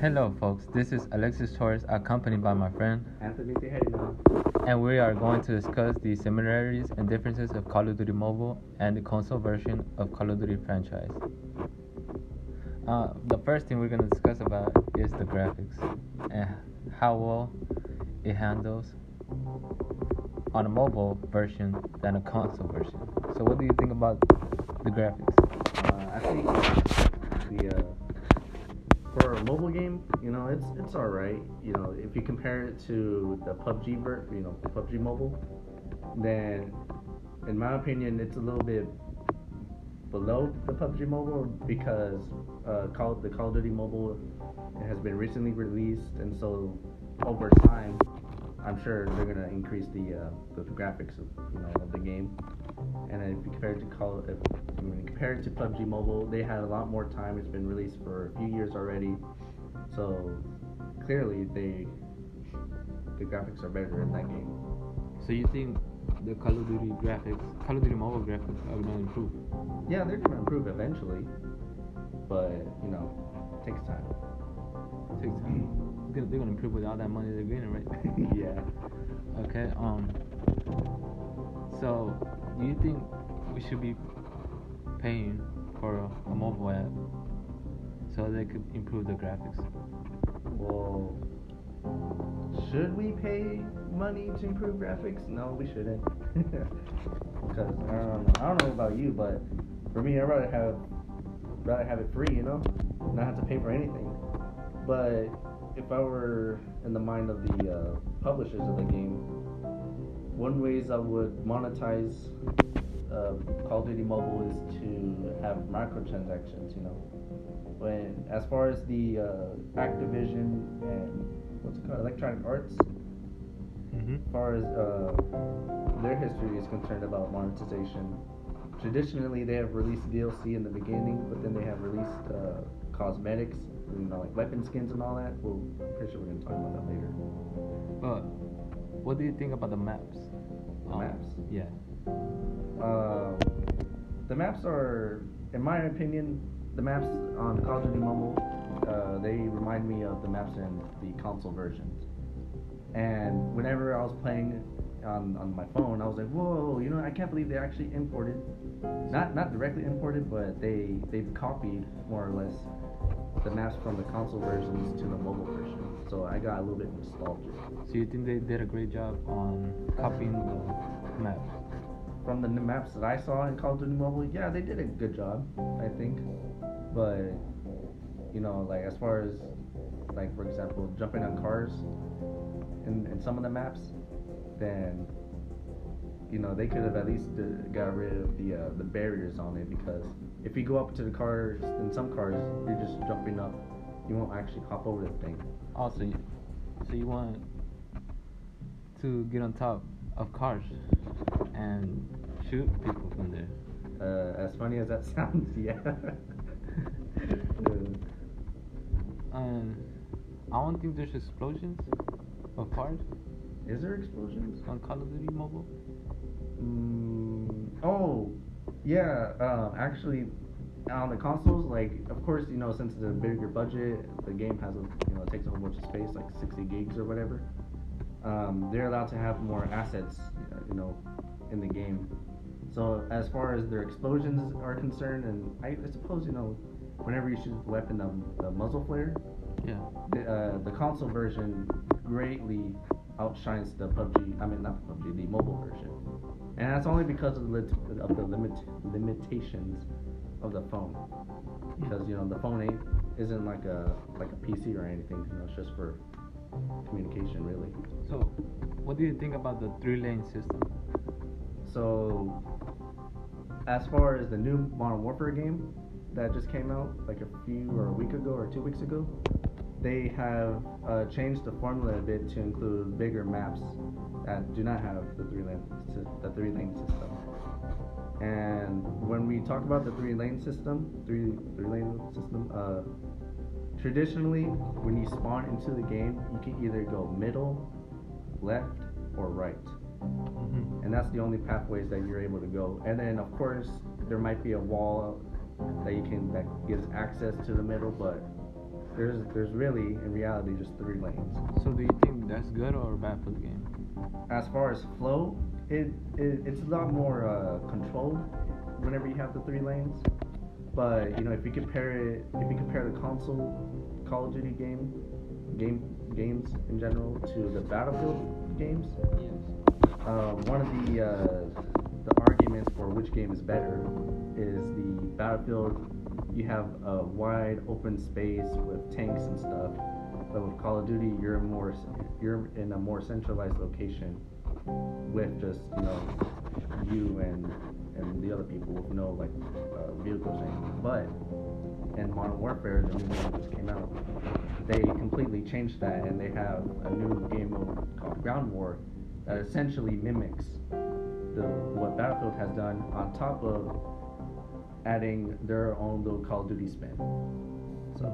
Hello, folks. This is Alexis Torres, accompanied by my friend Anthony Tejerina. and we are going to discuss the similarities and differences of Call of Duty Mobile and the console version of Call of Duty franchise. Uh, the first thing we're going to discuss about is the graphics and how well it handles on a mobile version than a console version. So, what do you think about the graphics? Uh, I think the uh, for a mobile game, you know, it's it's all right. You know, if you compare it to the PUBG ver- you know, PUBG Mobile, then in my opinion, it's a little bit below the PUBG Mobile because uh, Call the Call of Duty Mobile has been recently released, and so over time, I'm sure they're gonna increase the uh, the graphics of you know of the game. And then if you compare it to Call, if, when you compare it to PUBG Mobile, they had a lot more time. It's been released for a few years already, so clearly they the graphics are better in that game. So, you think the Call of Duty graphics, Call of Duty mobile graphics, are going to improve? Yeah, they're gonna improve eventually, but you know, it takes time. It takes time. They're gonna- they're gonna improve with all that money they're getting, right? yeah. Okay. Um. So, do you think we should be paying for a, mobile app so they could improve the graphics? Well, should we pay money to improve graphics? No, we shouldn't. Because I don't know. I don't know about you, but for me, I'd rather have rather have it free, you know, not have to pay for anything. But if I were in the mind of the uh, publishers of the game, one ways I would monetize uh, Call of Duty Mobile is to have microtransactions, you know. When as far as the uh, Activision and what's it called, Electronic Arts, Mm-hmm. as far as uh, their history is concerned about monetization, traditionally they have released DLC in the beginning, but then they have released uh, cosmetics, you know, like weapon skins and all that. Well, I'm pretty sure we're gonna talk about that later. But what do you think about the maps? The maps? Yeah. Um, the maps are, in my opinion, the maps on the Call of Duty Mobile, uh, they remind me of the maps in the console versions. And whenever I was playing on, on my phone, I was like, whoa, you know, I can't believe they actually imported, not not directly imported, but they they've copied more or less the maps from the console versions to the mobile version. So I got a little bit nostalgic. So you think they did a great job on copying the maps? from the maps that I saw in Call of Duty Mobile, yeah, they did a good job, I think. But you know, like as far as like for example, jumping on cars in, in some of the maps, then you know they could have at least uh, got rid of the uh, the barriers on it because if you go up to the cars in some cars, you're just jumping up, you won't actually hop over the thing. Also, you, so you want to get on top of cars and shoot people from there. Uh, as funny as that sounds, yeah. Uh, And I don't think there's explosions of cars is there explosions? on Call of Duty Mobile. Mm, oh, yeah. Um, actually, on the consoles, like, of course, you know, since it's a bigger budget, the game has a, you know, it takes a whole bunch of space, like 60 gigs or whatever. Um, they're allowed to have more assets, you know, in the game. So as far as their explosions are concerned, and I, I suppose you know, whenever you shoot the weapon, the, the muzzle flare, Yeah. the, uh, the console version greatly outshines the PUBG. I mean, not the PUBG, the mobile version, and that's only because of the of the limit limitations of the phone. Hmm. Because you know the phone ain't isn't like a like a PC or anything. You know, it's just for communication, really. So, what do you think about the three-lane system? So, as far as the new Modern Warfare game that just came out like a few or a week ago or two weeks ago, they have uh, changed the formula a bit to include bigger maps that do not have the three lane the three lane system. And when we talk about the three lane system, three three lane system, uh, traditionally when you spawn into the game, you can either go middle, left, or right Mm-hmm. and that's the only pathways that you're able to go. And then of course there might be a wall that you can that gives access to the middle, but there's there's really in reality just three lanes. So do you think that's good or bad for the game? As far as flow, it, it it's a lot more uh, controlled whenever you have the three lanes. But you know, if you compare it, if you compare the console Call of Duty game, game games in general to the Battlefield games, Yes. uh, one of the uh, the arguments for which game is better is the Battlefield. You have a wide open space with tanks and stuff, but with Call of Duty, you're more you're in a more centralized location with just you know you and and the other people with no like uh, vehicles or anything. But in Modern Warfare, the new that just came out, they completely changed that and they have a new game mode called Ground War that essentially mimics the what Battlefield has done on top of adding their own little Call of Duty spin. So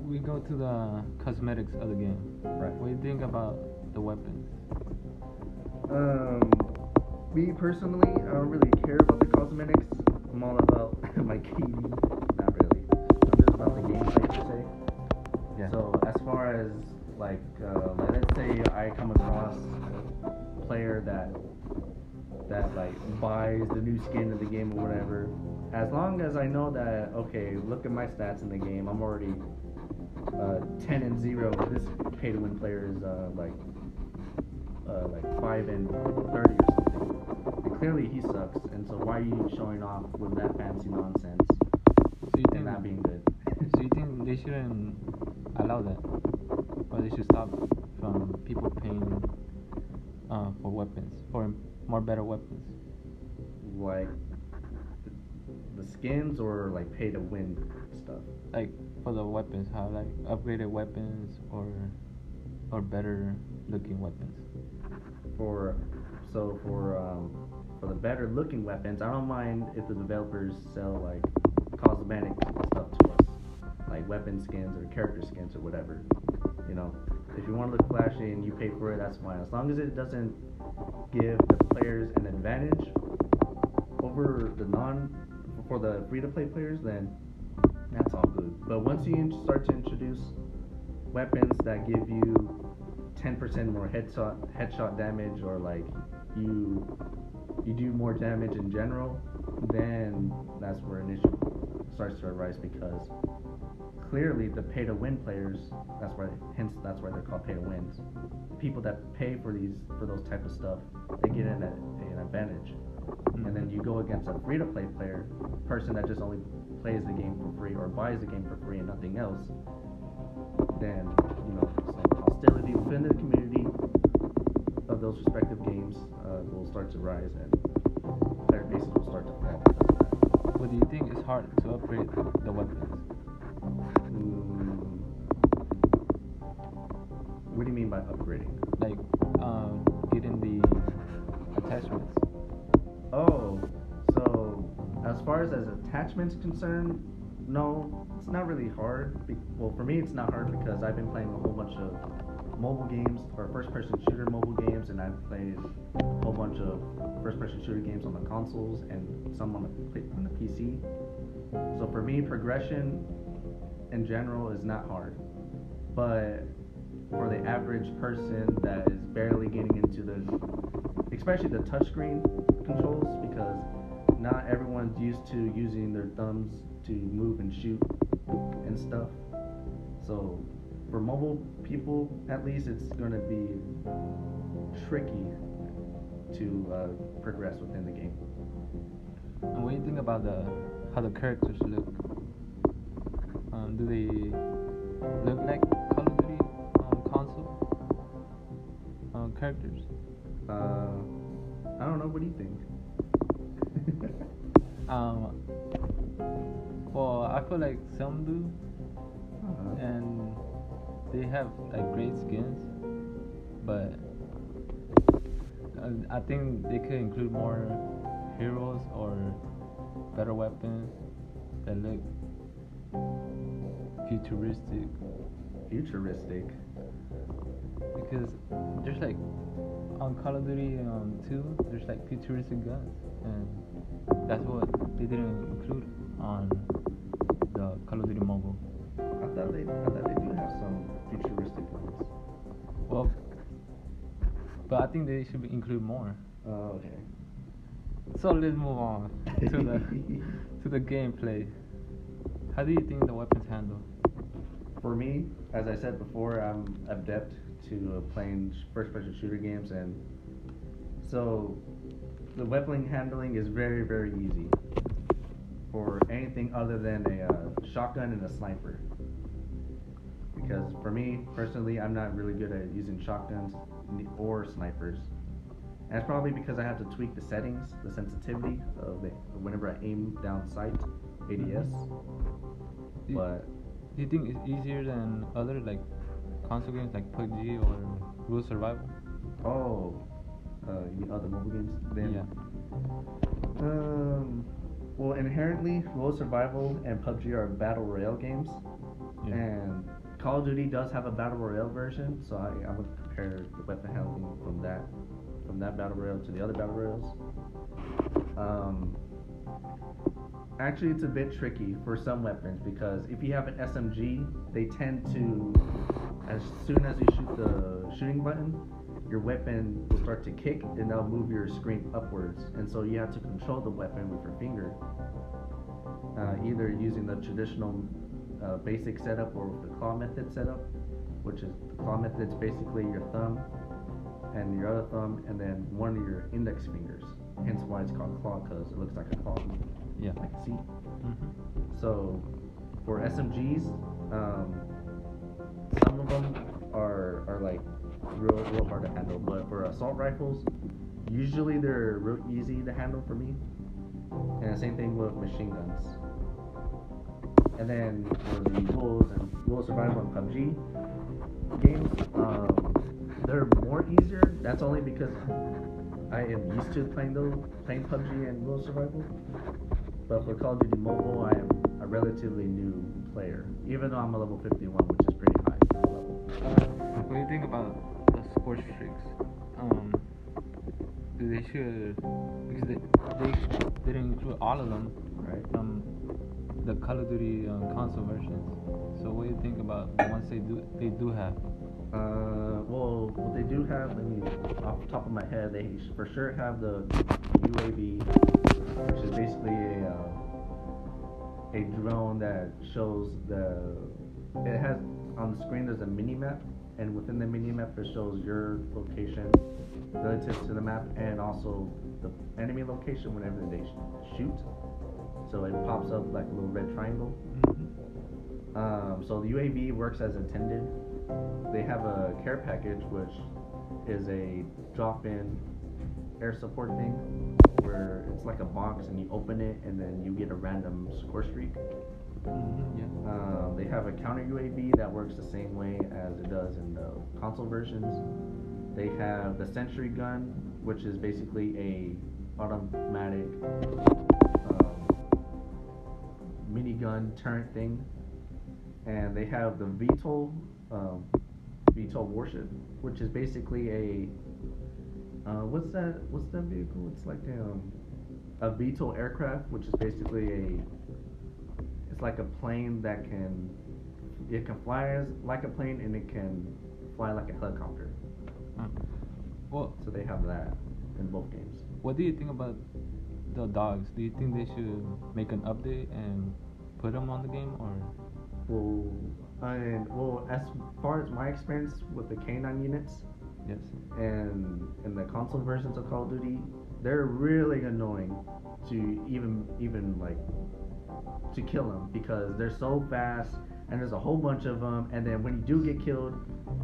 We go to the cosmetics of the game. right. What do you think about the weapons? Um, me personally, I don't really care about the cosmetics. I'm all about my KD. Not really. I'm just about the gameplay per se. Yeah. So as far as like, uh, like let's say I come across a player that that like buys the new skin of the game or whatever. As long as I know that okay, look at my stats in the game, I'm already uh, 10 and 0. This pay to win player is uh, like uh, like 5 and 30 or something. And clearly he sucks, and so why are you showing off with that fancy nonsense So you think not being good? So you think they shouldn't allow that, or they should stop from people paying uh, for weapons, for more better weapons? like the, skins or like pay to win stuff? Like for the weapons, how like upgraded weapons or or better looking weapons. For so for um, for the better looking weapons, I don't mind if the developers sell like cosmetic stuff to us, like weapon skins or character skins or whatever. You know, if you want to look flashy and you pay for it, that's fine. As long as it doesn't give the players an advantage over the non for the free to play players, then that's all good. But once you start to introduce weapons that give you 10% more headshot headshot damage or like you you do more damage in general, then that's where an issue starts to arise because clearly the pay to win players that's why hence that's why they're called pay to wins. People that pay for these for those type of stuff, they get an, an advantage. And then you go against a free to play player, person that just only plays the game for free or buys the game for free and nothing else, then you know some hostility within the community of those respective games uh, will start to rise and player bases will start to fall. What do you think is hard to upgrade the weapons? What do you mean by upgrading? Like um, getting the attachments. Oh, so as far as as attachments concerned, no, it's not really hard. Be- well, for me, it's not hard because I've been playing a whole bunch of mobile games or first-person shooter mobile games, and I've played a whole bunch of first-person shooter games on the consoles and some on the on the PC. So for me, progression in general is not hard, but for the average person that is barely getting into the especially the touchscreen controls because not everyone's used to using their thumbs to move and shoot and stuff. So for mobile people, at least, it's going to be tricky to uh, progress within the game. And what do you think about the how the characters look? Um, do they look like characters? Uh, I don't know. What do you think? Um, well, I feel like some do, Uh, and they have like great skins, but uh, I think they could include more heroes or better weapons that look futuristic. futuristic. Because there's like on Call of Duty um, 2, there's like futuristic guns, and that's what they didn't include on the Call of Duty Mobile. I thought they, I thought they do have some futuristic ones. Well, but I think they should include more. Oh, okay. So let's move on to the to the gameplay. How do you think the weapons handle? For me, as I said before, I'm adept to uh, playing first-person shooter games, and so the weapon handling is very, very easy for anything other than a uh, shotgun and a sniper. Because for me personally, I'm not really good at using shotguns or snipers. And it's probably because I have to tweak the settings, the sensitivity of the whenever I aim down sight, ADS. Do- But Do you think it's easier than other like console games like PUBG or Rule Survival? Oh, uh, you other mobile games? Then, Yeah. Um, well, inherently, Role Survival and PUBG are battle royale games, Yeah. and Call of Duty does have a battle royale version. So I, I would compare the weapon handling from that from that battle royale to the other battle royales. Um, actually, it's a bit tricky for some weapons because if you have an SMG, they tend to, as soon as you shoot the shooting button, your weapon will start to kick and that'll move your screen upwards. And so you have to control the weapon with your finger, uh, either using the traditional uh, basic setup or with the claw method setup, which is the claw method. method's basically your thumb and your other thumb and then one of your index fingers. Hence why it's called claw because it looks like a claw, Yeah. like a C. Mhm. So for SMGs, um, some of them are are like real real hard to handle, but for assault rifles, usually they're real easy to handle for me. And the same thing with machine guns. And then for the rules and rule survival and PUBG games, um, they're more easier. That's only because I am used to playing those playing PUBG and rule survival. But for Call of Duty Mobile, I am a relatively new player, even though I'm a level 51, which is pretty high level. What do you think about the score streaks? Um, do they should because they they didn't include all of them Right. from the Call of Duty um, console versions. So what do you think about the ones they do they do have? Uh, well, what they do have, let me, off the top of my head, they for sure have the UAV, which is basically a uh, a drone that shows the. It has on the screen. There's a mini map, and within the mini map, it shows your location relative to the map, and also the enemy location whenever they sh- shoot. So it pops up like a little red triangle. Um, so the UAV works as intended. They have a care package, which is a drop-in air support thing, where it's like a box and you open it and then you get a random score streak. Mm-hmm, yeah. Um, they have a counter UAV that works the same way as it does in the console versions. They have the sentry gun, which is basically a automatic um, minigun turret thing, and they have the VTOL um, VTOL warship, which is basically a uh, what's that? What's that vehicle? It's like um, a VTOL aircraft, which is basically a it's like a plane that can it can fly as like a plane and it can fly like a helicopter. Uh, well, So they have that in both games. what do you think about the dogs? Do you think they should make an update and put them on the game or? Well, and well, as far as my experience with the K9 units Yes. and and the console versions of Call of Duty, they're really annoying to even even like to kill them because they're so fast and there's a whole bunch of them. And then when you do get killed,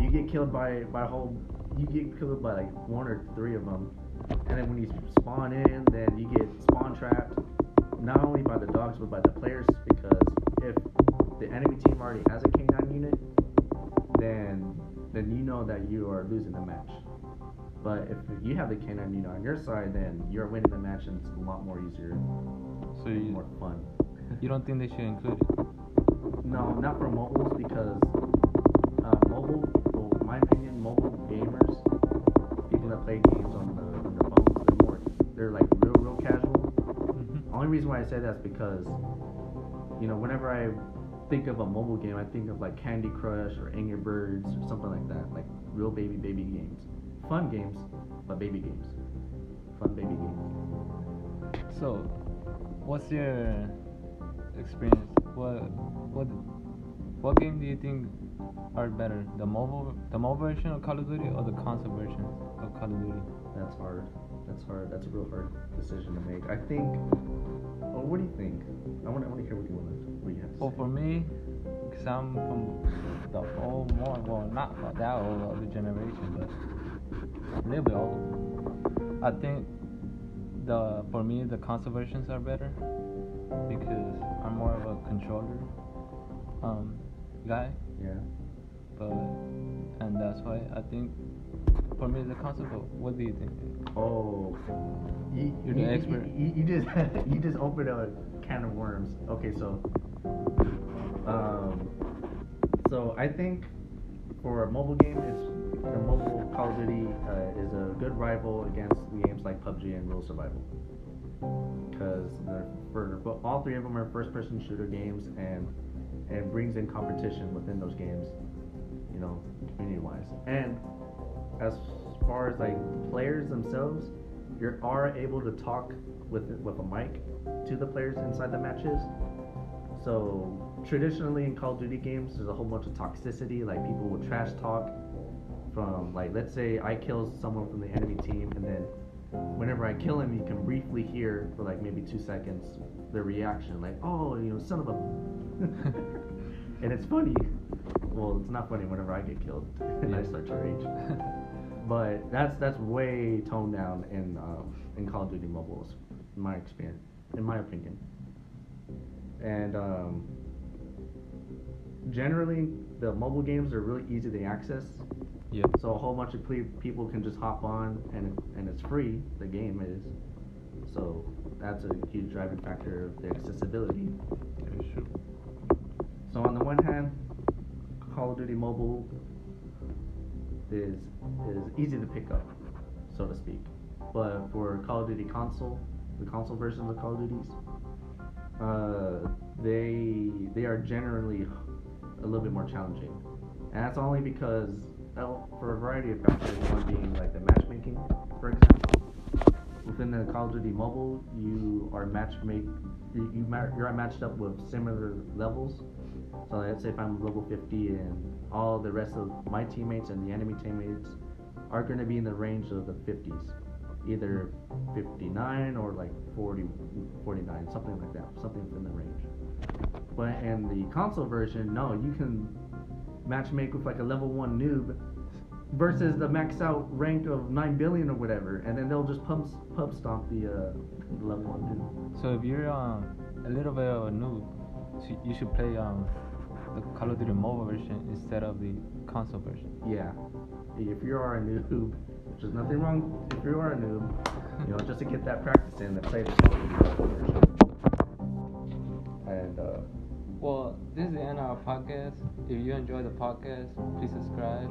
you get killed by by a whole you get killed by like one or three of them. And then when you spawn in, then you get spawn trapped, not only by the dogs but by the players because if the enemy team already has a K9 unit, then then you know that you are losing the match. But if you have the K9 unit on your side, then you're winning the match and it's a lot more easier, So you more fun. you don't think they should include it? No, not for mobiles because uh, mobile, well, in my opinion, mobile gamers, people that play games on the on their phones, they're more, they're like real, real casual. Mm-hmm. Only reason why I say that is because, you know, whenever I think of a mobile game, I think of like Candy Crush or Angry Birds or something like that, like real baby baby games, fun games, but baby games, fun baby games. So, what's your experience? What what what game do you think are better, the mobile the mobile version of Call of Duty or the console version of Call of Duty? That's hard. That's hard. That's a real hard decision to make. I think. Well, what do you think? I want. I want to hear what you want. What you have to Well, say. for me, because I'm from the old, more well, not that old generation, but a little bit old. I think the for me the console versions are better because I'm more of a controller um guy, yeah. but and that's why I think for me the console. But what do you think? Oh, you, You're the you, expert. You, you just you just opened a can of worms. Okay, so um, so I think for a mobile game, it's the mobile Call of Duty uh, is a good rival against games like PUBG and Real Survival because for but all three of them are first-person shooter games and and brings in competition within those games, you know, community-wise. And as far as like players themselves, you are able to talk with with a mic to the players inside the matches. So traditionally in Call of Duty games, there's a whole bunch of toxicity. Like people will trash talk from like let's say I kill someone from the enemy team, and then whenever I kill him, you can briefly hear for like maybe two seconds their reaction, like oh you know son of a, and it's funny. Well, it's not funny whenever I get killed and I start to rage. But that's that's way toned down in um, in Call of Duty mobiles, in my experience, in my opinion. And um, generally, the mobile games are really easy to access. Yeah. So a whole bunch of people can just hop on, and and it's free. The game is, so that's a huge driving factor of the accessibility. Is true. So on the one hand, Call of Duty Mobile is is easy to pick up, so to speak. But for Call of Duty console, the console version of Call of Duties, uh, they they are generally a little bit more challenging, and that's only because well, for a variety of factors. One being like the matchmaking, for example. Within the Call of Duty Mobile, you are matchmake you, you ma- you're matched up with similar levels. So let's say if I'm level 50 and all the rest of my teammates and the enemy teammates are going to be in the range of the 50s, either 59 or like 40, 49, something like that, something in the range. But in the console version, no, you can matchmake with like a level one noob versus the max out rank of 9 billion or whatever, and then they'll just pump pub stomp the uh, level one noob. So if you're um, a little bit of a noob, you should play um, the Call of Duty mobile version instead of the console version. Yeah. If you are a noob, which is nothing wrong if you are a noob, you know, just to get that practice in, then play the Call of Duty mobile version. And uh, Well, this is the end of our podcast. If you enjoy the podcast, please subscribe,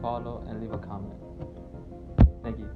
follow, and leave a comment. Thank you.